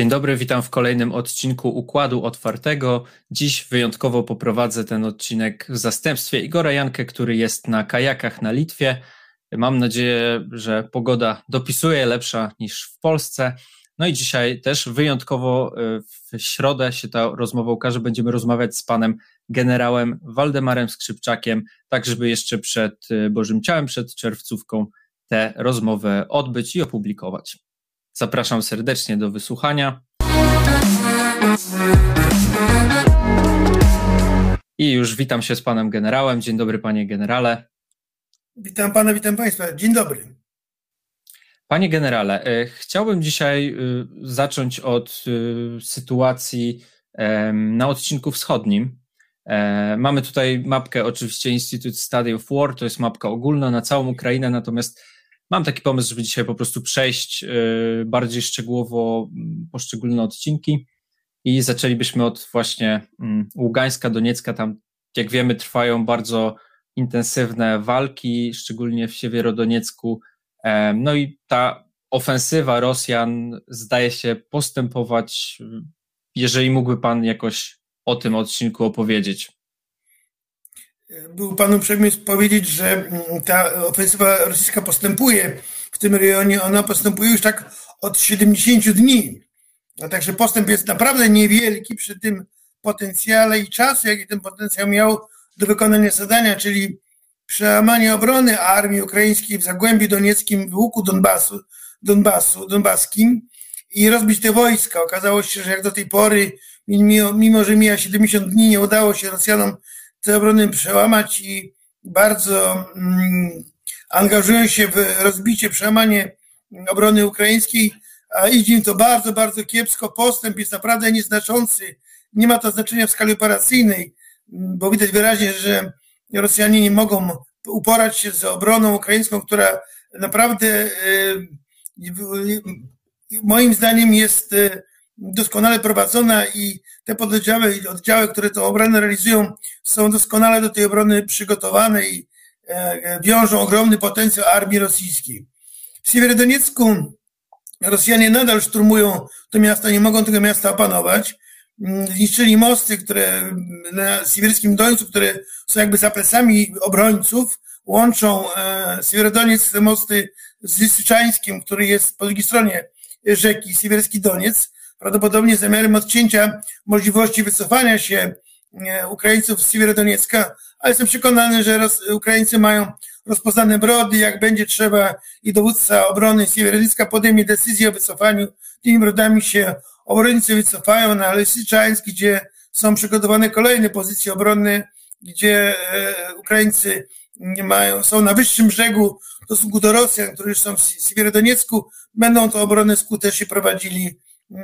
Dzień dobry, witam w kolejnym odcinku Układu Otwartego. Dziś wyjątkowo poprowadzę ten odcinek w zastępstwie Igora Jankę, który jest na kajakach na Litwie. Mam nadzieję, że pogoda dopisuje lepsza niż w Polsce. No i dzisiaj też wyjątkowo e, w środę się ta rozmowa ukaże. Będziemy rozmawiać z panem generałem Waldemarem Skrzypczakiem, tak żeby jeszcze przed e, Bożym Ciałem, przed czerwcówką tę rozmowę odbyć i opublikować. Zapraszam serdecznie do wysłuchania. I już witam się z panem generałem. Dzień dobry, panie generale. Witam pana, witam państwa. Dzień dobry. Panie generale, e, chciałbym dzisiaj e, zacząć od e, sytuacji na odcinku wschodnim. Mamy tutaj mapkę, oczywiście Institute Study of War, to jest mapka ogólna na całą Ukrainę, natomiast Mam taki pomysł, żeby dzisiaj po prostu przejść y, bardziej szczegółowo mm, poszczególne odcinki i zaczęlibyśmy od właśnie mm, Ługańska, Doniecka. Tam, jak wiemy, trwają bardzo intensywne walki, szczególnie w Siewierodoniecku. No i ta ofensywa Rosjan zdaje się postępować. Jeżeli mógłby Pan jakoś o tym odcinku opowiedzieć był panu uprzejmy powiedzieć, że mm, ta ofensywa rosyjska postępuje w tym rejonie. Ona postępuje już tak od 70 dni. A także postęp jest naprawdę niewielki przy tym potencjale i czasu, jaki ten potencjał miał do wykonania zadania, czyli przełamanie obrony armii ukraińskiej w Zagłębiu Donieckim, w łuku Donbasu, Donbasu, Donbaskim i rozbić te wojska. Okazało się, że jak do tej pory, mimo, mimo że mija 70 dni, nie udało się Rosjanom te obrony przełamać i bardzo mm, angażują się w rozbicie, przełamanie obrony ukraińskiej, a idzie im to bardzo, bardzo kiepsko. Postęp jest naprawdę nieznaczący. Nie ma to znaczenia w skali operacyjnej, bo widać wyraźnie, że Rosjanie nie mogą uporać się z obroną ukraińską, która naprawdę moim zdaniem jest doskonale prowadzona i te pododdziały i oddziały, które tę obronę realizują, są doskonale do tej obrony przygotowane i e, wiążą ogromny potencjał armii rosyjskiej. W Siewierodoniecku Rosjanie nadal szturmują to miasto, nie mogą tego miasta opanować. Mm, zniszczyli mosty, które na Siewierskim Dońcu, które są jakby za plecami obrońców, łączą e, Siewierodoniec, te mosty z Lysyczańskim, który jest po drugiej stronie rzeki Siewierski Doniec prawdopodobnie zamiarem odcięcia możliwości wycofania się e, Ukraińców z Siewierodoniecka, ale jestem przekonany, że Ukraińcy mają rozpoznane brody, jak będzie trzeba i dowódca obrony Siewierodoniecka podejmie decyzję o wycofaniu, tymi brodami się obrońcy wycofają na Lysyczańsk, gdzie są przygotowane kolejne pozycje obronne, gdzie e, Ukraińcy nie mają, są na wyższym brzegu w stosunku do Rosjan, którzy są w Siewierodoniecku, będą tę obronę skutecznie prowadzili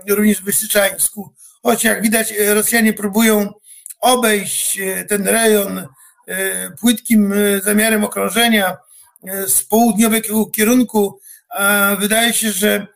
również w Wysyczańsku. Choć jak widać Rosjanie próbują obejść e, ten rejon e, płytkim e, zamiarem okrążenia z południowego kierunku, a wydaje się, że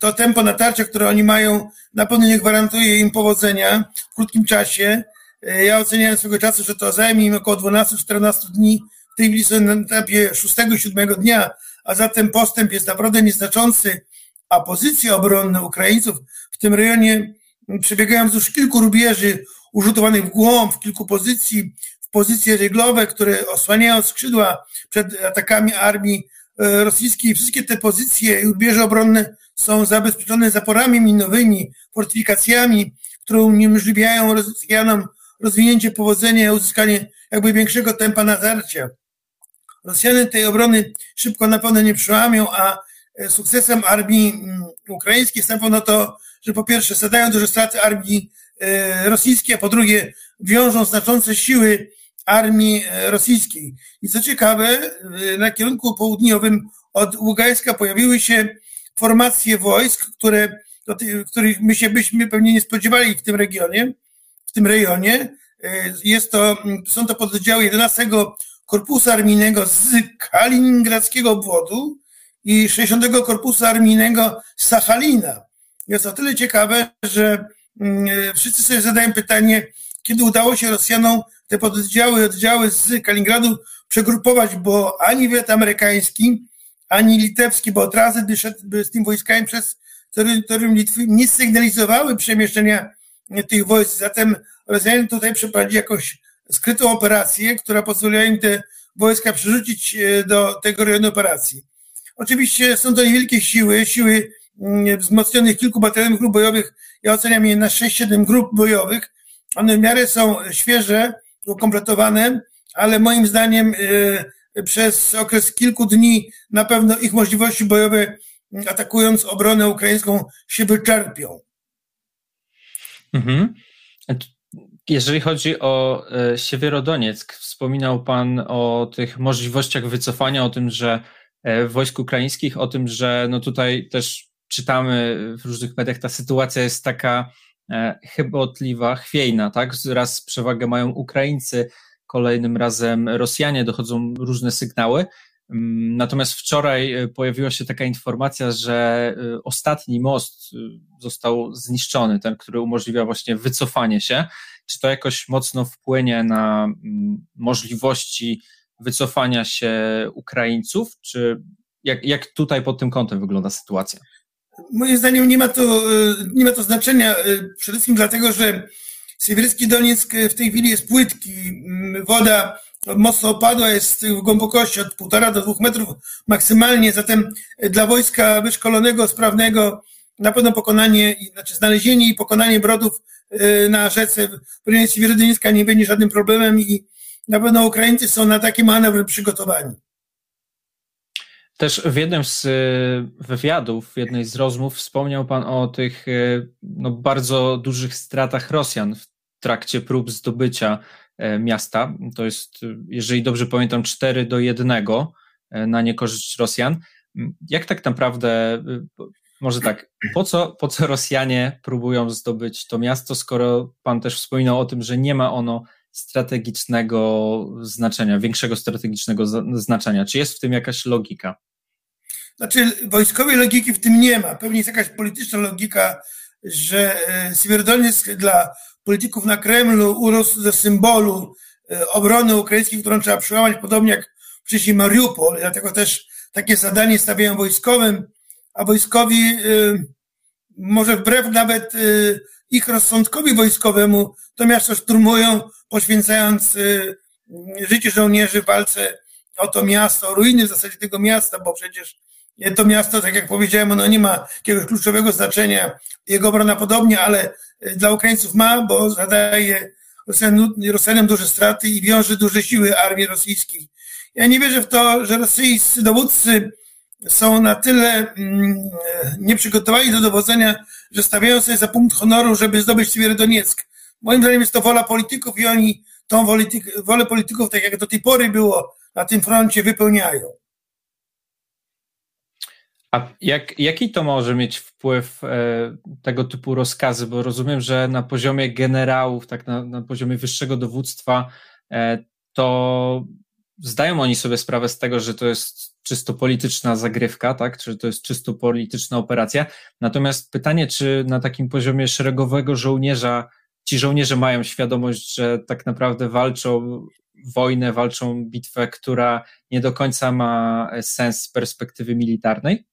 to tempo natarcia, które oni mają, na pewno nie gwarantuje im powodzenia w krótkim czasie. Ja oceniałem swego czasu, że to zajmie im około 12-14 dni, w tej chwili są na etapie 6-7 dnia, a zatem postęp jest naprawdę nieznaczący a pozycje obronne Ukraińców w tym rejonie przebiegają wzdłuż kilku rubieży użytowanych w głąb, w kilku pozycji, w pozycje ryglowe, które osłaniają skrzydła przed atakami armii e, rosyjskiej. Wszystkie te pozycje i rubieże obronne są zabezpieczone zaporami minowymi, fortyfikacjami, które uniemożliwiają Rosjanom rozwinięcie powodzenia uzyskanie jakby większego tempa natarcia. Rosjanie tej obrony szybko na pewno nie przełamią, a sukcesem armii mm, ukraińskiej jest na pewno to, że po pierwsze zadają duże straty armii e, rosyjskiej, a po drugie wiążą znaczące siły armii e, rosyjskiej. I co ciekawe, na kierunku południowym od Ługańska pojawiły się formacje wojsk, które, których my się byśmy pewnie nie spodziewali w tym regionie, w tym rejonie. Jest to, są to pododdziały 11 Korpusu Armijnego z Kaliningradzkiego obwodu, i 60. Korpusu Armijnego z Sachalina. Jest o tyle ciekawe, że mm, wszyscy sobie zadają pytanie, kiedy udało się Rosjanom te pododdziały, oddziały z Kaliningradu przegrupować, bo ani wiat amerykański, ani litewski, bo tranzyt by szedł z tym wojskami przez terytorium Litwy nie sygnalizowały przemieszczenia tych wojsk. Zatem Rosjanie tutaj przeprowadzili jakąś skrytą operację, która pozwoliła im te wojska przerzucić e, do tego rejonu operacji. Oczywiście są to niewielkie siły, siły mm, wzmocnionych kilku batalionów grup bojowych. Ja oceniam je na 6-7 grup bojowych. One w miarę są świeże, ukompletowane, ale moim zdaniem e, przez okres kilku dni na pewno ich możliwości bojowe atakując obronę ukraińską się wyczerpią. Mhm. Jeżeli chodzi o e, Siewierodonieck, wspominał Pan o tych możliwościach wycofania, o tym, że wojsk ukraińskich, o tym, że no tutaj też czytamy w różnych mediach, ta sytuacja jest taka e, chybotliwa, chwiejna, tak? Raz przewagę mają Ukraińcy, kolejnym razem Rosjanie, dochodzą różne sygnały. Mm, natomiast wczoraj e, pojawiła się taka informacja, że e, ostatni most e, został zniszczony, ten, który umożliwia właśnie wycofanie się. Czy to jakoś mocno wpłynie na mm, możliwości wycofania się Ukraińców? Czy jak, jak tutaj pod tym kątem wygląda sytuacja? Moim zdaniem nie ma to, nie ma to znaczenia, przede wszystkim dlatego, że Siewierski Donieck w tej chwili jest płytki. Mm, woda mocno opadła, jest w głębokości od półtora do dwóch metrów maksymalnie, zatem dla wojska wyszkolonego, sprawnego na pewno pokonanie, znaczy znalezienie i pokonanie brodów y, na rzece w rejonie Siewierodyńska nie będzie żadnym problemem i na pewno Ukraińcy są na takie manewry przygotowani. Też w jednym z y, wywiadów, w jednej z rozmów wspomniał Pan o tych y, no, bardzo dużych stratach Rosjan w trakcie prób zdobycia E, miasta. To jest, jeżeli dobrze pamiętam, 4 do 1 e, na niekorzyść Rosjan. Jak tak naprawdę, może tak, po co, po co Rosjanie próbują zdobyć to miasto, skoro pan też wspominał o tym, że nie ma ono strategicznego znaczenia, większego strategicznego znaczenia. Czy jest w tym jakaś logika? Znaczy, wojskowej logiki w tym nie ma. Pewnie jest jakaś polityczna logika, że Siewierodoniec dla polityków na Kremlu urósł ze symbolu e, obrony ukraińskiej, którą trzeba przełamać, podobnie jak wcześniej Mariupol. Dlatego też takie zadanie stawiają wojskowym, a wojskowi e, może wbrew nawet e, ich rozsądkowi wojskowemu to miasto szturmują, poświęcając życie żołnierzy w walce o to miasto, o ruiny w zasadzie tego miasta, bo przecież to miasto, tak jak powiedziałem, ono nie ma jakiegoś kluczowego znaczenia. Jego obrona podobnie, ale dla Ukraińców ma, bo zadaje Rosjanom duże straty i wiąże duże siły armii rosyjskiej. Ja nie wierzę w to, że rosyjscy dowódcy są na tyle mm, nieprzygotowani do dowodzenia, że stawiają sobie za punkt honoru, żeby zdobyć Siewierodonieck. Moim zdaniem jest to wola polityków i oni tą wolę polityków, tak jak do tej pory było na tym froncie, wypełniają. A jak, jaki to może mieć wpływ e, tego typu rozkazy? Bo rozumiem, że na poziomie generałów, tak na, na poziomie wyższego dowództwa, e, to zdają oni sobie sprawę z tego, że to jest czysto polityczna zagrywka, tak? Czy to jest czysto polityczna operacja. Natomiast pytanie, czy na takim poziomie szeregowego żołnierza ci żołnierze mają świadomość, że tak naprawdę walczą wojnę, walczą bitwę, która nie do końca ma sens z perspektywy militarnej?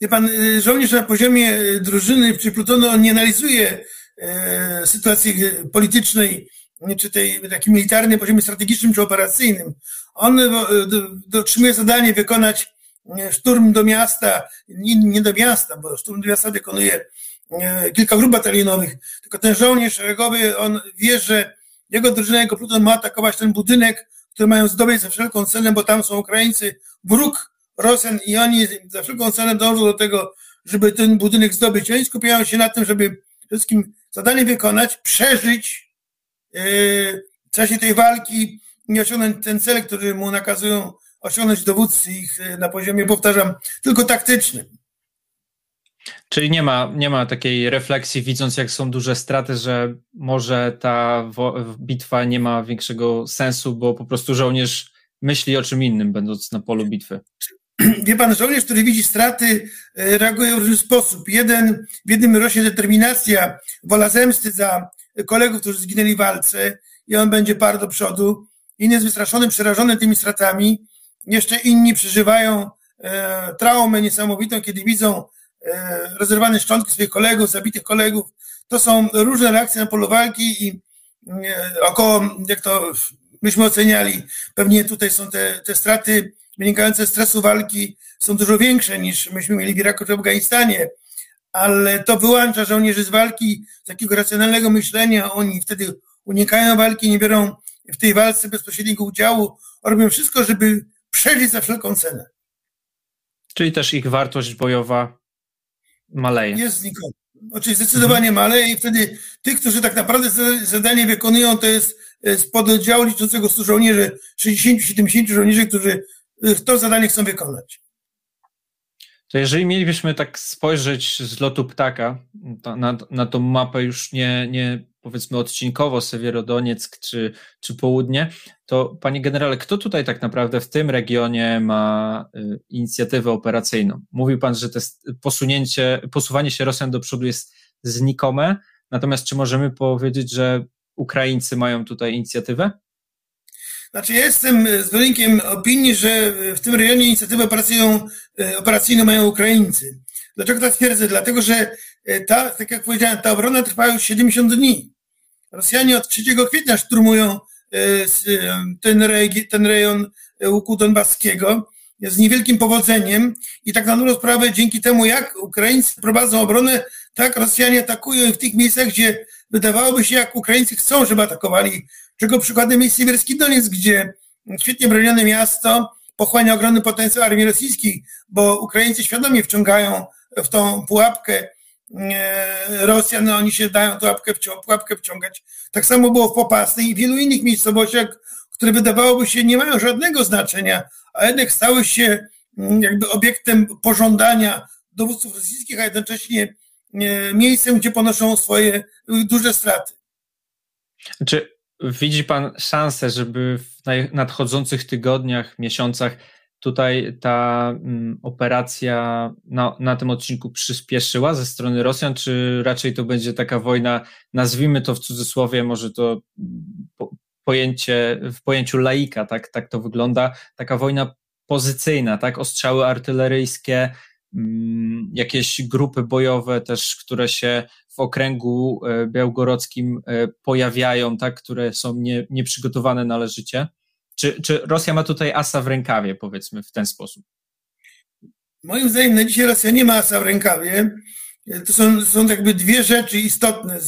Wie pan, y, żołnierz na poziomie y, drużyny czy plutonu, on nie analizuje e, sytuacji politycznej, czy tej takiej militarnej na poziomie strategicznym czy operacyjnym. On e, otrzymuje zadanie wykonać e, szturm do miasta, nie, nie do miasta, bo szturm do miasta wykonuje kilka grup batalionowych, tylko ten żołnierz szeregowy, on wie, że jego drużyna, jego pluton ma atakować ten budynek, który mają zdobyć za wszelką cenę, bo tam są Ukraińcy, wróg Rosjan i oni za wszelką cenę dążą do tego, żeby ten budynek zdobyć. Oni skupiają się na tym, żeby wszystkim zadanie wykonać, przeżyć w czasie tej walki i osiągnąć ten cel, który mu nakazują osiągnąć dowódcy ich yy, na poziomie, powtarzam, tylko taktycznym. Czyli nie ma, nie ma takiej refleksji, widząc jak są duże straty, że może ta bitwa nie ma większego sensu, bo po prostu żołnierz myśli o czym innym, będąc na polu bitwy. wie pan, żołnierz, który widzi straty, e, reaguje w różny sposób. Jeden, w jednym rośnie determinacja, wola zemsty za kolegów, którzy zginęli w walce i on będzie par do przodu. Inny jest wystraszony, przerażony tymi stratami. Jeszcze inni przeżywają e, traumę niesamowitą, kiedy widzą rozerwane szczątki swoich kolegów, zabitych kolegów. To są różne reakcje na polu walki i około, jak to myśmy oceniali, pewnie tutaj są te, te straty wynikające z stresu walki są dużo większe niż myśmy mieli w Iraku czy w Afganistanie, ale to wyłącza żołnierzy z walki, z takiego racjonalnego myślenia. Oni wtedy unikają walki, nie biorą w tej walce bezpośredniego udziału, robią wszystko, żeby przeżyć za wszelką cenę. Czyli też ich wartość bojowa maleje. Jest znikąd. Oczywiście zdecydowanie mhm. maleje i wtedy tych, którzy tak naprawdę zadanie wykonują, to jest z pododdziału liczącego 100 żołnierzy, 60-70 żołnierzy, którzy to zadanie chcą wykonać. To jeżeli mielibyśmy tak spojrzeć z lotu ptaka na, na tą mapę już nie, nie powiedzmy odcinkowo Sewierodonieck czy, czy południe, to panie generale, kto tutaj tak naprawdę w tym regionie ma y, inicjatywę operacyjną? Mówił pan, że to posunięcie, posuwanie się Rosjan do przodu jest znikome, natomiast czy możemy powiedzieć, że Ukraińcy mają tutaj inicjatywę? Znaczy, ja jestem zwolennikiem opinii, że w tym rejonie inicjatywę operacyjną, e, operacyjną mają Ukraińcy. Dlaczego tak twierdzę? Dlatego, że e, ta, tak jak powiedziałem, ta obrona trwa już 70 dni. Rosjanie od 3 kwietnia szturmują e, ten, ten rejon łuku donbaskiego z niewielkim powodzeniem i tak na dobrą sprawę dzięki temu, jak Ukraińcy prowadzą obronę, tak Rosjanie atakują w tych miejscach, gdzie wydawałoby się, jak Ukraińcy chcą, żeby atakowali czego przykładem jest Sibirski Doniec, gdzie świetnie bronione miasto pochłania ogromny potencjał armii rosyjskiej, bo Ukraińcy świadomie wciągają w tą pułapkę e, Rosjan, no oni się dają pułapkę, pułapkę wciągać. Tak samo było w Popasnej i wielu innych miejscowościach, które wydawałoby się nie mają żadnego znaczenia, a jednak stały się mm, jakby obiektem pożądania dowódców rosyjskich, a jednocześnie e, miejscem, gdzie ponoszą swoje duże straty. Czy widzi Pan szansę, żeby w nadchodzących tygodniach, miesiącach tutaj ta mm, operacja na, na tym odcinku przyspieszyła ze strony Rosjan, czy raczej to będzie taka wojna, nazwijmy to w cudzysłowie, może to po, pojęcie, w pojęciu laika, tak, tak to wygląda, taka wojna pozycyjna, tak, ostrzały artyleryjskie, mm, jakieś grupy bojowe też, które się w okręgu e, białgorodzkim e, pojawiają, tak, które są nie, nieprzygotowane należycie? Czy, czy Rosja ma tutaj asa w rękawie, powiedzmy w ten sposób? Moim zdaniem na dzisiaj Rosja nie ma asa w rękawie. To są, są jakby dwie rzeczy istotne.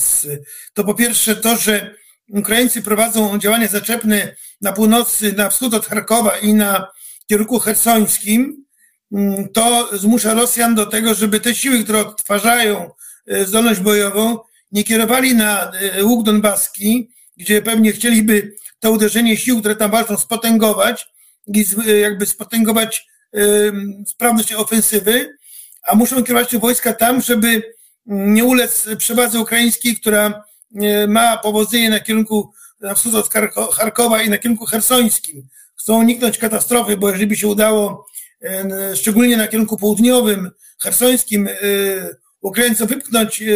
To po pierwsze to, że Ukraińcy prowadzą działania zaczepne na północy, na wschód od Charkowa i na kierunku hersońskim. Mm, to zmusza Rosjan do tego, żeby te siły, które odtwarzają zdolność bojową, nie kierowali na e, łuk donbaski, gdzie pewnie chcieliby to uderzenie sił, które tam walczą, spotęgować i e, jakby spotęgować sprawność ofensywy, a muszą kierować wojska tam, żeby nie ulec przewadze ukraińskiej, która ma powodzenie na kierunku na wschód od Charkowa i na kierunku hersońskim. Chcą uniknąć katastrofy, bo jeżeli by się udało, szczególnie na kierunku południowym, hersońskim, Ukraińcom wypchnąć e,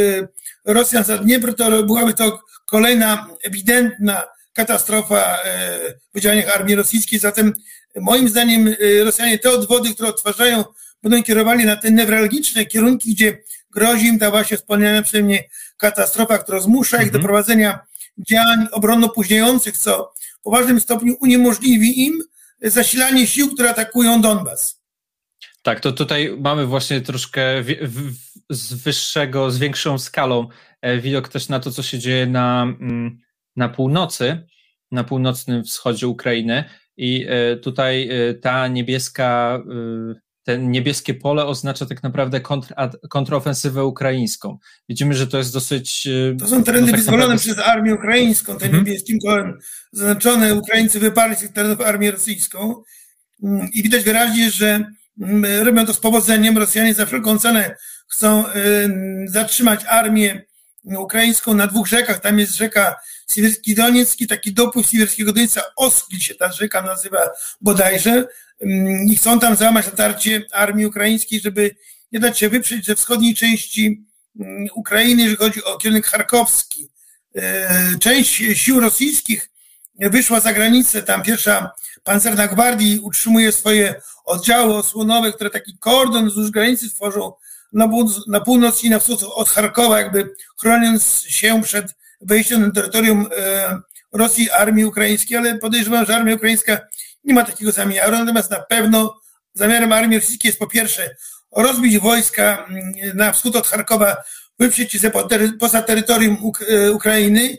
Rosjan za Dniepr, to byłaby to kolejna ewidentna katastrofa e, w działaniach armii rosyjskiej. Zatem moim zdaniem e, Rosjanie te odwody, które odtwarzają, będą kierowali na te newralgiczne kierunki, gdzie grozi im ta właśnie wspomniana przeze mnie katastrofa, która zmusza ich do mhm. prowadzenia działań obronno-późniejących, co w poważnym stopniu uniemożliwi im zasilanie sił, które atakują Donbas. Tak, to tutaj mamy właśnie troszkę w, w, z wyższego, z większą skalą e, widok też na to, co się dzieje na, mm, na północy, na północnym wschodzie Ukrainy. I e, tutaj e, ta niebieska, ten niebieskie pole oznacza tak naprawdę kontr, kontrofensywę ukraińską. Widzimy, że to jest dosyć. To są tereny no, tak wyzwolone naprawdę... przez armię ukraińską, tym mhm. niebieskim kolem zaznaczone. Ukraińcy wyparli z tych terenów armię rosyjską. Mm, I widać wyraźnie, że robią to z powodzeniem. Rosjanie za wszelką cenę chcą zatrzymać armię ukraińską na dwóch rzekach. Tam jest rzeka Siwierski Doniecki, taki dopływ Siwierskiego Donieca, Oskil się ta rzeka nazywa bodajże. I chcą tam załamać natarcie armii ukraińskiej, żeby nie dać się wyprzeć ze wschodniej części Ukrainy, jeżeli chodzi o kierunek charkowski. E, część sił rosyjskich wyszła za granicę, tam pierwsza pancerna gwardii utrzymuje swoje oddziały osłonowe, które taki kordon wzdłuż granicy tworzą na, na północ i na wschód od Charkowa, jakby chroniąc się przed wejściem na terytorium e, Rosji armii ukraińskiej, ale podejrzewam, że armia ukraińska nie ma takiego zamiaru, natomiast na pewno zamiarem armii rosyjskiej jest po pierwsze rozbić wojska mm, na wschód od Charkowa, wyprzeć się poza terytorium e, Ukrainy,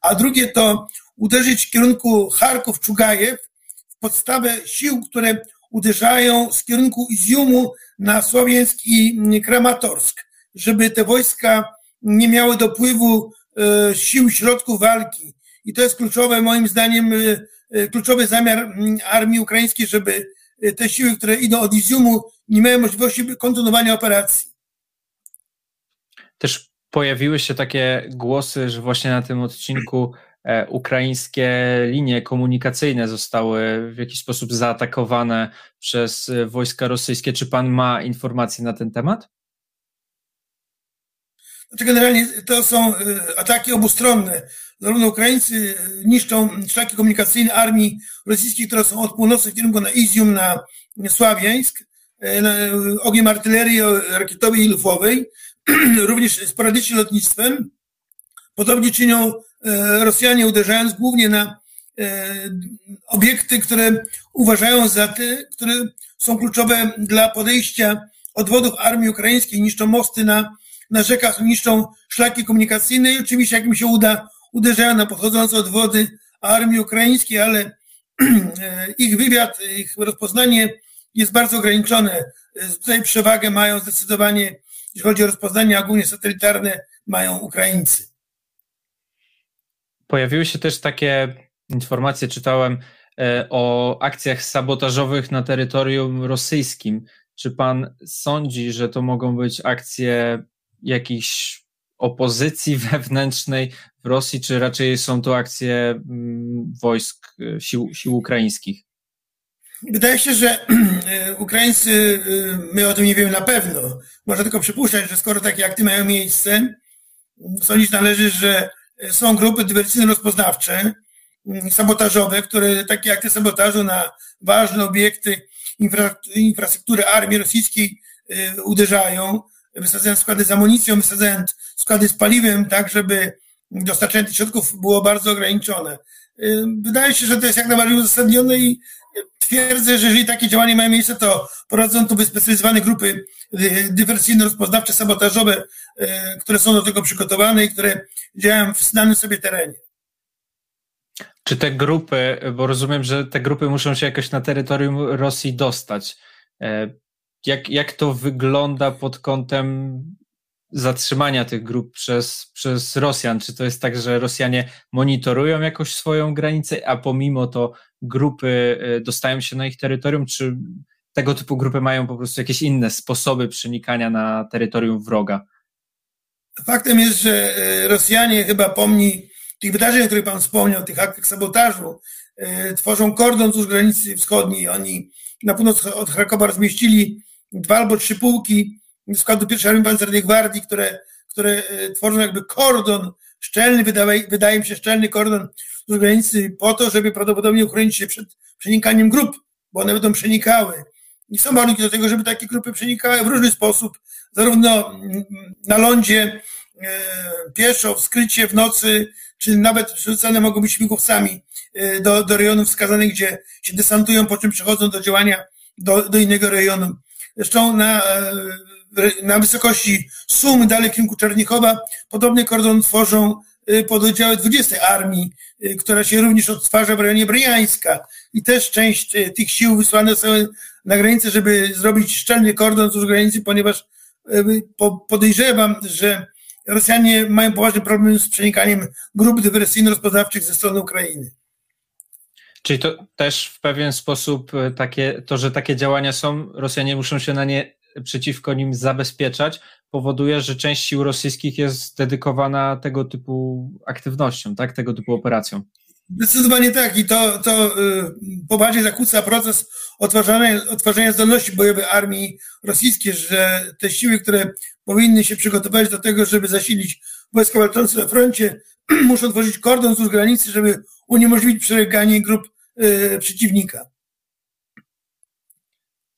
a drugie to uderzyć w kierunku Charków, Czugajew, podstawę sił, które uderzają z kierunku Izjumu na Słowiańsk i Kramatorsk, żeby te wojska nie miały dopływu e, sił, środków walki. I to jest kluczowe, moim zdaniem, e, e, kluczowy zamiar armii ukraińskiej, żeby te siły, które idą od Izjumu, nie miały możliwości kontynuowania operacji. Też pojawiły się takie głosy, że właśnie na tym odcinku ukraińskie linie komunikacyjne zostały w jakiś sposób zaatakowane przez e, wojska rosyjskie. Czy pan ma informacje na ten temat? Znaczy generalnie to są e, ataki obustronne. Zarówno Ukraińcy niszczą szlaki komunikacyjne armii rosyjskiej, które są od północy w kierunku na Izium, na Sławiańsk, ogniem artylerii rakietowej i lufowej, również sporadycznie lotnictwem. Podobnie czynią E, Rosjanie uderzając głównie na e, obiekty, które uważają za te, które są kluczowe dla podejścia odwodów armii ukraińskiej, niszczą mosty na, na rzekach, niszczą szlaki komunikacyjne i oczywiście, jak im się uda, uderzają na podchodzące odwody armii ukraińskiej, ale e, ich wywiad, ich rozpoznanie jest bardzo ograniczone. Tutaj przewagę mają zdecydowanie, jeśli chodzi o rozpoznanie ogólnie satelitarne, mają Ukraińcy. Pojawiły się też takie informacje, czytałem e, o akcjach sabotażowych na terytorium rosyjskim. Czy pan sądzi, że to mogą być akcje jakichś opozycji wewnętrznej w Rosji, czy raczej są to akcje mm, wojsk, e, sił, sił ukraińskich? Wydaje się, że e, Ukraińcy, my o tym nie wiemy na pewno. Można tylko przypuszczać, że skoro takie akty mają miejsce, sądzić należy, że są grupy dywersyjno-rozpoznawcze, mm, sabotażowe, które takie akty sabotażu na ważne obiekty infra, infrastruktury armii rosyjskiej y, uderzają, wysadzając składy z amunicją, wysadzając składy z paliwem, tak żeby dostarczenie tych środków było bardzo ograniczone. Y, wydaje się, że to jest jak najbardziej uzasadnione i twierdzę, że jeżeli takie działania mają miejsce, to prowadzą tu wyspecjalizowane grupy y, dywersyjno-rozpoznawcze, sabotażowe, y, które są do tego przygotowane i które działają w znanym sobie terenie. Czy te grupy, bo rozumiem, że te grupy muszą się jakoś na terytorium Rosji dostać. E, jak, jak to wygląda pod kątem zatrzymania tych grup przez, przez Rosjan? Czy to jest tak, że Rosjanie monitorują jakoś swoją granicę, a pomimo to grupy y, dostają się na ich terytorium, czy tego typu grupy mają po prostu jakieś inne sposoby przenikania na terytorium wroga? Faktem jest, że y, Rosjanie chyba pomni tych wydarzeń, o których Pan wspomniał, tych aktach sabotażu, y, tworzą kordon wzdłuż granicy wschodniej. Oni na północ od Krakowa zmieścili dwa albo trzy pułki składu pierwszej Armii Pancernej Gwardii, które, które tworzą jakby kordon szczelny, wydaje, wydaje mi się szczelny kordon wzdłuż granicy po to, żeby prawdopodobnie uchronić się przed przenikaniem grup, bo one będą przenikały. I są warunki do tego, żeby takie grupy przenikały w różny sposób, zarówno na lądzie, e, pieszo, w skrycie, w nocy, czy nawet przerzucane mogą być śmigłowcami e, do, do rejonów wskazanych, gdzie się desantują, po czym przechodzą do działania do, do innego rejonu. Zresztą na, e, na wysokości Sumy, dalej kierunku Czernichowa, podobny kordon tworzą pododdziały 20 Armii, y, która się również odtwarza w rejonie Bryjańska. I też część y, tych sił wysłane są na granicę, żeby zrobić szczelny kordon wzdłuż granicy, ponieważ podejrzewam, że Rosjanie mają poważny problem z przenikaniem grup dywersyjno-rozpoznawczych ze strony Ukrainy. Czyli to też w pewien sposób takie, to, że takie działania są, Rosjanie muszą się na nie przeciwko nim zabezpieczać, powoduje, że część sił rosyjskich jest dedykowana tego typu aktywnościom, tak? tego typu operacjom. Zdecydowanie tak i to, to y, poważnie zakłóca proces odtwarzania, odtwarzania zdolności bojowej armii rosyjskiej, że te siły, które powinny się przygotować do tego, żeby zasilić wojska walczące na froncie, muszą tworzyć kordon wzdłuż granicy, żeby uniemożliwić przebieganie grup y, przeciwnika.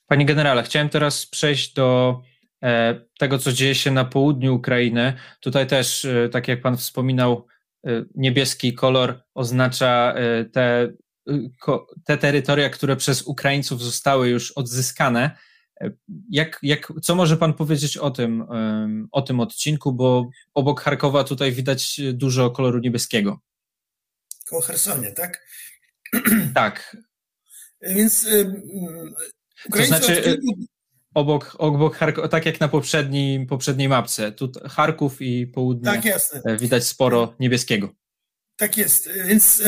Panie generale, chciałem teraz przejść do tego, co dzieje się na południu Ukrainy. Tutaj też, tak jak Pan wspominał, niebieski kolor oznacza te, te terytoria, które przez Ukraińców zostały już odzyskane. Jak, jak, co może Pan powiedzieć o tym, o tym odcinku, bo obok Charkowa tutaj widać dużo koloru niebieskiego. Koło Hersonie, tak? Tak. Więc Ukraińcy to znaczy, kilku... obok, obok Charkowa, tak jak na poprzedniej, poprzedniej mapce, tu Charków i południe tak, jasne. E, widać sporo niebieskiego. Tak jest, więc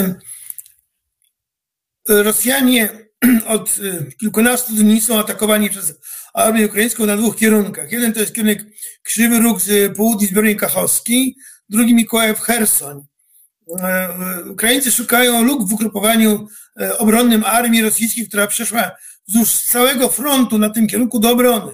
Rosjanie od y, kilkunastu dni są atakowani przez armię ukraińską na dwóch kierunkach. Jeden to jest kierunek Krzywy Róg z południa zbiornik Kachowski, drugi Mikołajew Hersoń. E, e, Ukraińcy szukają luk w ugrupowaniu e, obronnym armii rosyjskiej, która przeszła wzdłuż całego frontu na tym kierunku do obrony.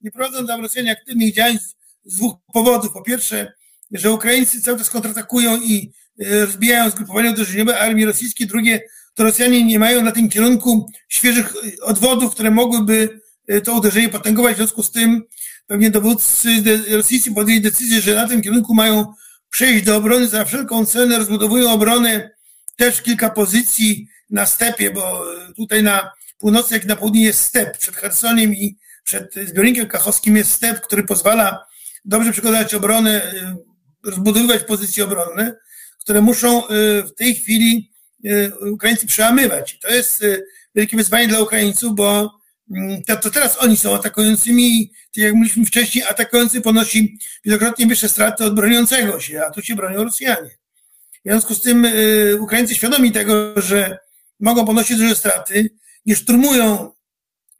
Nie prowadzą tam Rosjanie aktywnych działań z dwóch powodów. Po pierwsze, że Ukraińcy cały czas kontratakują i rozbijają zgrupowania uderzeniowe armii rosyjskiej. Drugie, to Rosjanie nie mają na tym kierunku świeżych odwodów, które mogłyby e, to uderzenie potęgować. W związku z tym pewnie dowódcy rosyjscy podjęli decyzję, że na tym kierunku mają przejść do obrony za wszelką cenę, rozbudowują obronę też kilka pozycji na stepie, bo e, tutaj na północy, jak na południu jest step. Przed Chersoniem i przed zbiornikiem kachowskim jest step, który pozwala dobrze przygotować obronę, e, rozbudowywać pozycje obronne, które muszą w tej chwili E, Ukraińcy przełamywać. To jest wielkie wyzwanie dla Ukraińców, bo mm, to, teraz oni są atakującymi, tak jak mówiliśmy wcześniej, atakujący ponosi wielokrotnie wyższe straty od broniącego się, a tu się bronią Rosjanie. W związku z tym y, Ukraińcy świadomi tego, że mogą ponosić duże straty, nie szturmują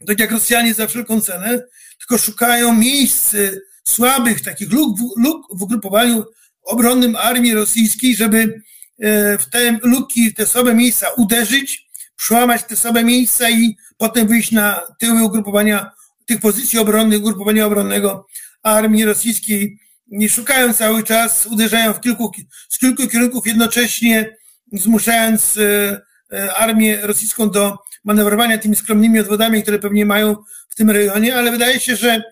tak jak Rosjanie za wszelką cenę, tylko szukają miejsc słabych, takich luk, luk w ugrupowaniu obronnym armii rosyjskiej, żeby E, w te luki, w te słabe miejsca uderzyć, przełamać te słabe miejsca i potem wyjść na tyły ugrupowania tych pozycji obronnych, ugrupowania obronnego armii rosyjskiej. Nie szukają cały czas, uderzają w kilku, z kilku kierunków jednocześnie, zmuszając e, e, armię rosyjską do manewrowania tymi skromnymi odwodami, które pewnie mają w tym rejonie, ale wydaje się, że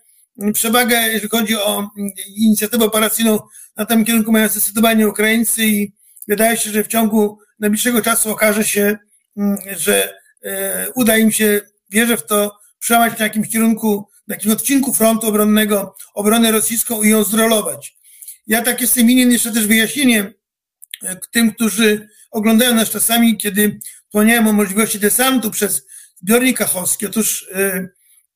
przewagę, jeżeli chodzi o inicjatywę operacyjną na tym kierunku mają zdecydowanie Ukraińcy i wydaje się, że w ciągu najbliższego czasu okaże się, mm, że e, uda im się, wierzę w to, przełamać na jakimś kierunku, na jakimś odcinku frontu obronnego, obronę rosyjską i ją zrolować. Ja tak jestem winien jeszcze też wyjaśnieniem e, tym, którzy oglądają nas czasami, kiedy wspomniałem o możliwości desantu przez zbiornik kachowski. Otóż e,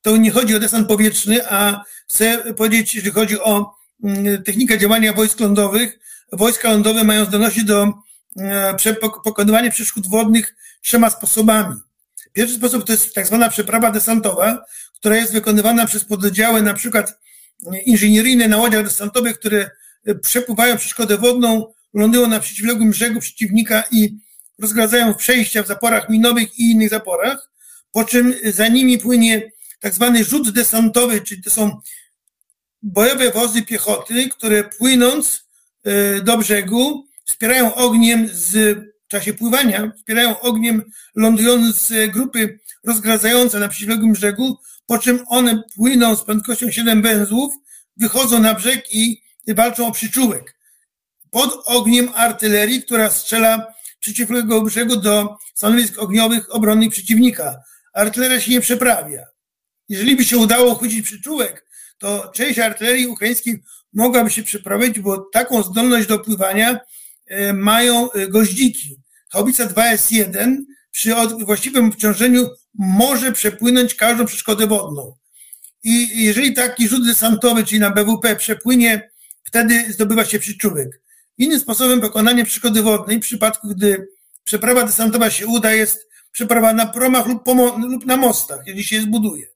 to nie chodzi o desant powietrzny, a chcę powiedzieć, jeżeli chodzi o mm, technikę działania wojsk lądowych, wojska lądowe mają zdolności do e, pokonywania przeszkód wodnych trzema sposobami. Pierwszy sposób to jest tak zwana przeprawa desantowa, która jest wykonywana przez pododdziały na przykład inżynieryjne na łodziach desantowych, które e, przepływają przeszkodę wodną, lądują na przeciwległym brzegu przeciwnika i rozgradzają przejścia w zaporach minowych i innych zaporach, po czym za nimi płynie tak zwany rzut desantowy, czyli to są bojowe wozy piechoty, które płynąc Y, do brzegu, wspierają ogniem z, w czasie pływania, wspierają ogniem lądujące grupy rozgradzające na przeciwległym brzegu, po czym one płyną z prędkością 7 węzłów, wychodzą na brzeg i walczą o przyczółek. Pod ogniem artylerii, która strzela przeciwległego brzegu do stanowisk ogniowych obronnych przeciwnika. Artyleria się nie przeprawia. Jeżeli by się udało chwycić przyczółek, to część artylerii ukraińskiej mogłaby się przeprowadzić, bo taką zdolność do pływania e, mają e, goździki. Haubica 2S1 przy właściwym obciążeniu może przepłynąć każdą przeszkodę wodną. I jeżeli taki rzut desantowy, czyli na BWP przepłynie, wtedy zdobywa się przyczółek. Innym sposobem pokonania przeszkody wodnej w przypadku, gdy przeprawa desantowa się uda, jest przeprawa na promach lub, lub na mostach, jeżeli się je zbuduje.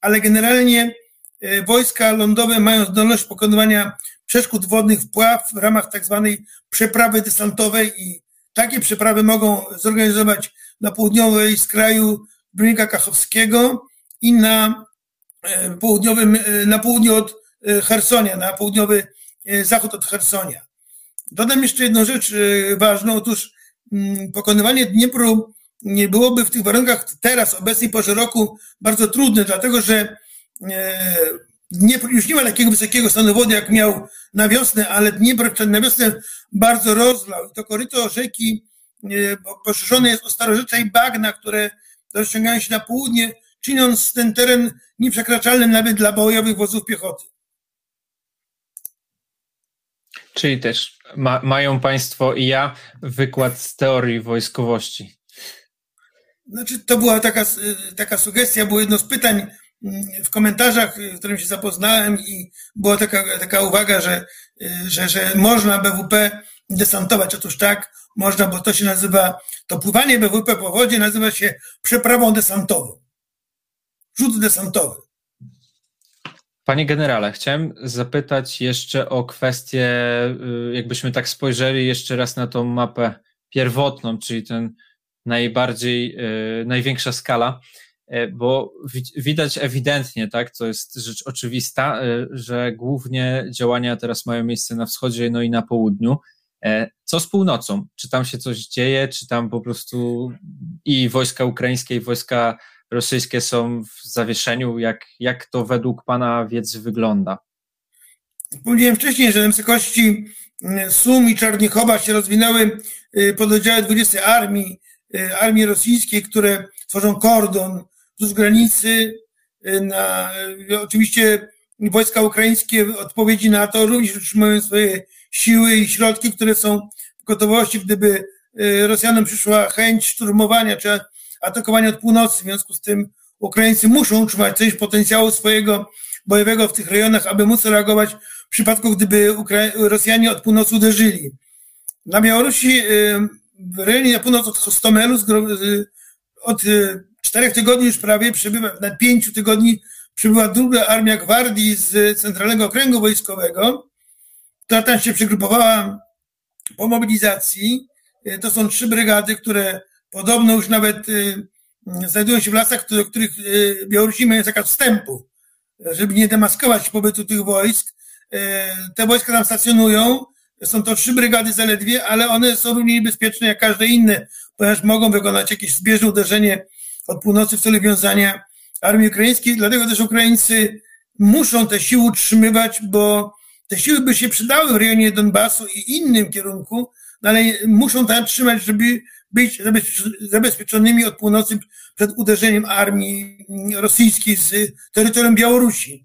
Ale generalnie E, wojska lądowe mają zdolność pokonywania przeszkód wodnych wpław w ramach tak zwanej przeprawy desantowej i takie przeprawy mogą zorganizować na południowej skraju Brnika Kachowskiego i na e, południowym, e, na południu od Hersonia, na południowy zachód od Hersonia. Dodam jeszcze jedną rzecz ważną. Otóż mm, pokonywanie Dniepru nie byłoby w tych warunkach teraz, obecnej porze roku, bardzo trudne, dlatego że Dniepr już nie ma takiego wysokiego stanu wody, jak miał na wiosnę, ale Dniepr na wiosnę bardzo rozlał. To koryto rzeki e, poszerzone jest o starożytne i bagna, które rozciągają się na południe, czyniąc ten teren nieprzekraczalnym nawet dla bojowych wozów piechoty. Czyli też ma, mają Państwo i ja wykład z teorii wojskowości. Znaczy, to była taka, taka sugestia, było jedno z pytań mm, w komentarzach, z którym się zapoznałem i była taka, taka uwaga, że, że, że można BWP desantować. Otóż tak, można, bo to się nazywa, to pływanie BWP po wodzie nazywa się przeprawą desantową. Rzut desantowy. Panie generale, chciałem zapytać jeszcze o kwestię, y, jakbyśmy tak spojrzeli jeszcze raz na tą mapę pierwotną, czyli ten najbardziej, y, największa skala, y, bo widać ewidentnie, tak, to jest rzecz oczywista, że głównie działania teraz mają miejsce na wschodzie, no i na południu. Co z północą? Czy tam się coś dzieje, czy tam po prostu i wojska ukraińskie, i wojska rosyjskie są w zawieszeniu? Jak, jak to według Pana wiedzy wygląda? Powiedziałem wcześniej, że na wysokości mm, Sum i Czarnichowa się rozwinęły y, pododdziały 20 Armii, y, Armii Rosyjskiej, które tworzą kordon wzdłuż granicy. Y, na, oczywiście wojska ukraińskie w odpowiedzi na to również utrzymują swoje siły i środki, które są w gotowości, gdyby Rosjanom przyszła chęć szturmowania czy atakowania od północy. W związku z tym Ukraińcy muszą utrzymać coś potencjału swojego bojowego w tych rejonach, aby móc reagować w przypadku, gdyby Ukra Rosjanie od północy uderzyli. Na Białorusi, w rejonie na północ od Hostomelu, od y, czterech tygodni już prawie przybywa, na pięciu tygodni przybyła druga armia gwardii z Centralnego Okręgu Wojskowego, która tam się przygrupowała po mobilizacji. Y, to są trzy brygady, które Podobno już nawet y, znajdują się w lasach, do których y, Białorusini mają zakaz wstępu, żeby nie demaskować pobytu tych wojsk. Y, te wojska tam stacjonują. Są to trzy brygady zaledwie, ale one są równie niebezpieczne jak każde inne, ponieważ mogą wykonać jakieś zbieżne uderzenie od północy w celu wiązania armii ukraińskiej. Dlatego też Ukraińcy muszą te siły utrzymywać, bo te siły by się przydały w rejonie Donbasu i innym kierunku, no ale muszą tam trzymać, żeby być zabezpieczonymi od północy przed uderzeniem armii rosyjskiej z terytorium Białorusi.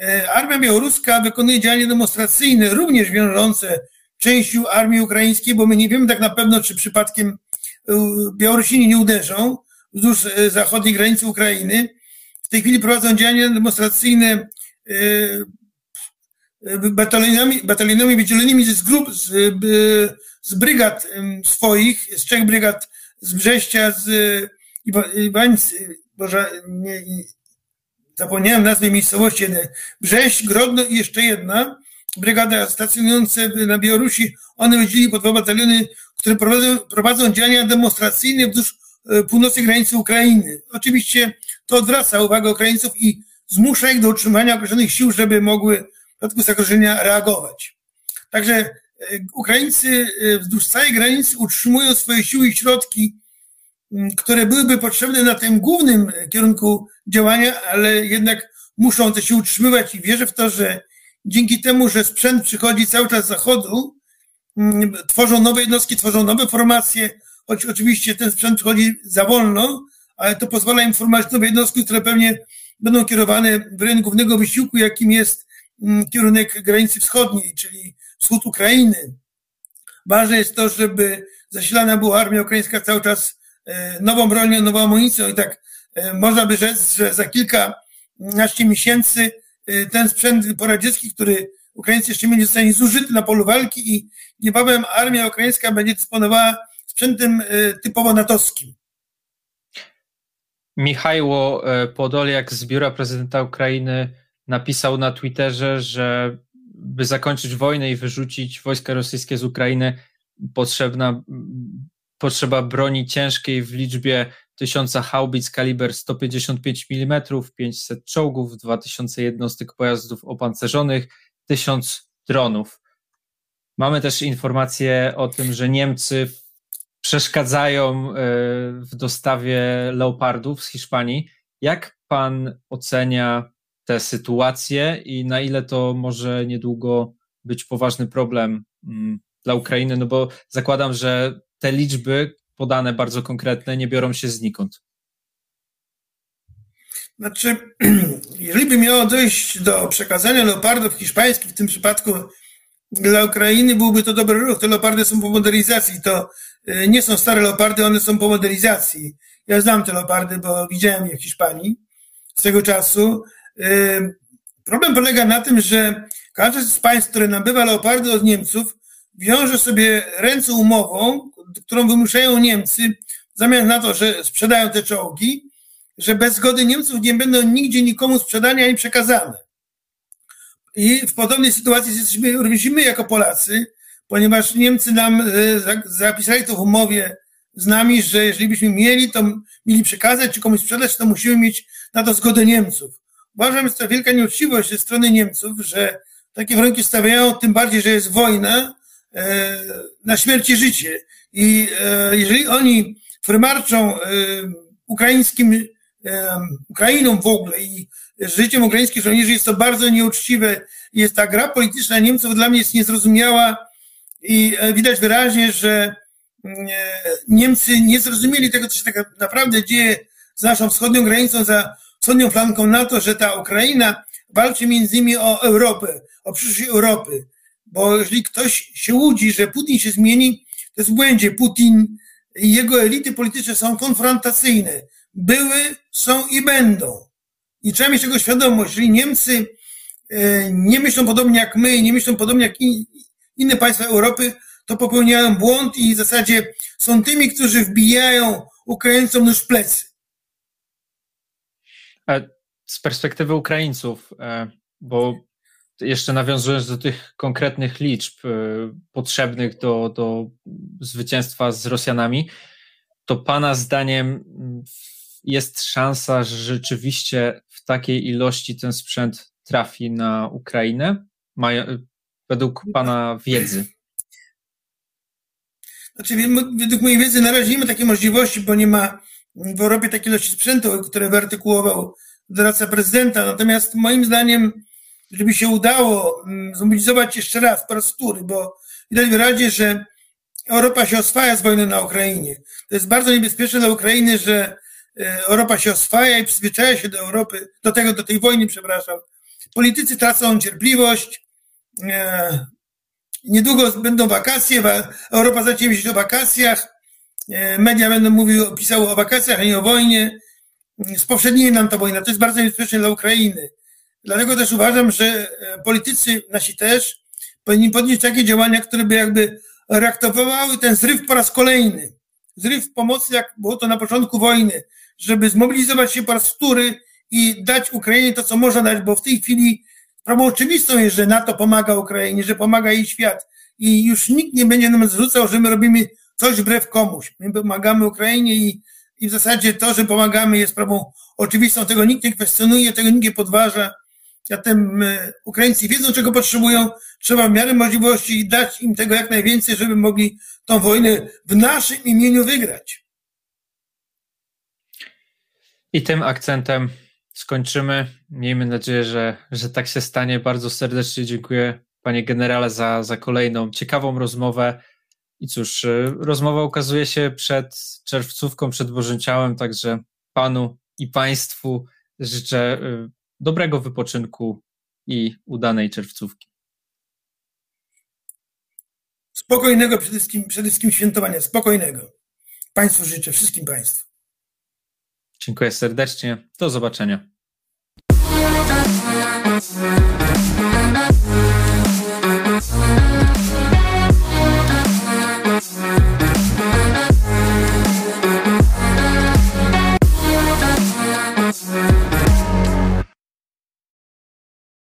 E, armia białoruska wykonuje działania demonstracyjne, również wiążące częścią armii ukraińskiej, bo my nie wiemy tak na pewno, czy przypadkiem e, Białorusini nie uderzą wzdłuż e, zachodniej granicy Ukrainy. W tej chwili prowadzą działania demonstracyjne batalionami, batalionami wydzielonymi z grup, z, z brygad swoich, z trzech brygad z Brześcia, z Iwańcy, Boże, nie, zapomniałem nazwy miejscowości, Brześć, Grodno i jeszcze jedna brygada stacjonująca na Białorusi, one wydzielili po dwa bataliony, które prowadzą, prowadzą działania demonstracyjne wzdłuż e, północnej granicy Ukrainy. Oczywiście to odwraca uwagę Ukraińców i zmusza ich do utrzymania określonych sił, żeby mogły w przypadku zagrożenia reagować. Także Ukraińcy e, wzdłuż całej granicy utrzymują swoje siły i środki, które byłyby potrzebne na tym głównym kierunku działania, ale jednak muszą te siły utrzymywać i wierzę w to, że dzięki temu, że sprzęt przychodzi cały czas z zachodu, tworzą nowe jednostki, tworzą nowe formacje, choć oczywiście ten sprzęt przychodzi za wolno, ale to pozwala im formować nowe jednostki, które pewnie będą kierowane w rejon głównego wysiłku, jakim jest kierunek granicy wschodniej, czyli wschód Ukrainy. Ważne jest to, żeby zasilana była armia ukraińska cały czas e, nową bronią, nową amunicją i tak e, można by rzec, że za kilkanaście miesięcy e, ten sprzęt poradziecki, który Ukraińcy jeszcze mieli, zostanie zużyty na polu walki i niebawem armia ukraińska będzie dysponowała sprzętem typowo natowskim. Michajło Podoliak z biura prezydenta Ukrainy napisał na Twitterze, że by zakończyć wojnę i wyrzucić wojska rosyjskie z Ukrainy, potrzebna, potrzeba broni ciężkiej w liczbie 1000 haubic kaliber 155 mm, 500 czołgów, 2000 jednostek pojazdów opancerzonych, 1000 dronów. Mamy też informacje o tym, że Niemcy przeszkadzają e, w dostawie leopardów z Hiszpanii. Jak pan ocenia te sytuacje i na ile to może niedługo być poważny problem mm, dla Ukrainy, no bo zakładam, że te liczby podane bardzo konkretne nie biorą się znikąd. Znaczy, jeżeli by miało dojść do przekazania leopardów hiszpańskich, w tym przypadku dla Ukrainy, byłby to dobry ruch. Te leopardy są po modernizacji. To y, nie są stare leopardy, one są po modernizacji. Ja znam te leopardy, bo widziałem je w Hiszpanii z tego czasu. Y, problem polega na tym, że każde z państw, które nabywa leopardy od Niemców, wiąże sobie ręce umową, którą wymuszają Niemcy, w zamian na to, że sprzedają te czołgi, że bez zgody Niemców nie będą nigdzie nikomu sprzedane ani przekazane. I w podobnej sytuacji jesteśmy również my jako Polacy, ponieważ Niemcy nam e, zapisali to w umowie z nami, że jeżeli byśmy mieli to mieli przekazać czy komuś sprzedać, to musimy mieć na to zgodę Niemców. Uważam, że to wielka nieuczciwość ze strony Niemców, że takie warunki stawiają, tym bardziej, że jest wojna e, na śmierć i życie. I e, jeżeli oni frymarczą ukraińskim Ukrainą w ogóle i życiem ukraińskich żołnierzy jest to bardzo nieuczciwe. Jest ta gra polityczna Niemców dla mnie jest niezrozumiała i e, widać wyraźnie, że mm, e, Niemcy nie zrozumieli tego, co się tak naprawdę dzieje z naszą wschodnią granicą, za wschodnią flanką NATO, że ta Ukraina walczy między innymi o Europę, o przyszłość Europy. Bo jeżeli ktoś się łudzi, że Putin się zmieni, to jest w błędzie. Putin i jego elity polityczne są konfrontacyjne były, są i będą. I trzeba mieć tego świadomość. Jeżeli Niemcy e, nie myślą podobnie jak my, nie myślą podobnie jak inne państwa Europy, to popełniają błąd i w zasadzie są tymi, którzy wbijają Ukraińcom nóż plecy. Z perspektywy Ukraińców, e, bo jeszcze nawiązując do tych konkretnych liczb e, potrzebnych do, do zwycięstwa z Rosjanami, to Pana zdaniem jest szansa, że rzeczywiście w takiej ilości ten sprzęt trafi na Ukrainę? Mają, według Pana wiedzy? Znaczy, według mojej wiedzy na razie nie ma takiej możliwości, bo nie ma w Europie takiej ilości sprzętu, które wyartykułował doradca prezydenta. Natomiast moim zdaniem, gdyby się udało mm, zmobilizować jeszcze raz po raz wtóry, bo widać wyraźnie, że Europa się oswaja z wojną na Ukrainie. To jest bardzo niebezpieczne dla Ukrainy, że E, Europa się oswaja i przyzwyczaja się do Europy, do tego, do tej wojny, przepraszam. Politycy tracą cierpliwość. E, niedługo będą wakacje, Europa zacznie myśleć o wakacjach. E, media będą mówiły, pisały o wakacjach, nie o wojnie. Spowszednieje nam ta wojna. To jest bardzo niebezpieczne dla Ukrainy. Dlatego też uważam, że politycy nasi też powinni podjąć takie działania, które by jakby reaktywowały ten zryw po raz kolejny. Zryw pomocy, jak było to na początku wojny żeby zmobilizować się po raz wtóry i dać Ukrainie to, co można dać, bo w tej chwili sprawą oczywistą jest, że NATO pomaga Ukrainie, że pomaga jej świat i już nikt nie będzie nam zwrócał, że my robimy coś wbrew komuś. My pomagamy Ukrainie i, i w zasadzie to, że pomagamy jest sprawą oczywistą, tego nikt nie kwestionuje, tego nikt nie podważa. Zatem e, Ukraińcy wiedzą, czego potrzebują, trzeba w miarę możliwości dać im tego jak najwięcej, żeby mogli tą wojnę w naszym imieniu wygrać. I tym akcentem skończymy. Miejmy nadzieję, że, że tak się stanie. Bardzo serdecznie dziękuję panie generale za, za kolejną ciekawą rozmowę. I cóż, y, rozmowa ukazuje się przed czerwcówką, przed Bożym Ciałem, także panu i państwu życzę y, dobrego wypoczynku i udanej czerwcówki. Spokojnego przede wszystkim, przede wszystkim świętowania, spokojnego. Państwu życzę, wszystkim Państwu. Dziękuję serdecznie. Do zobaczenia.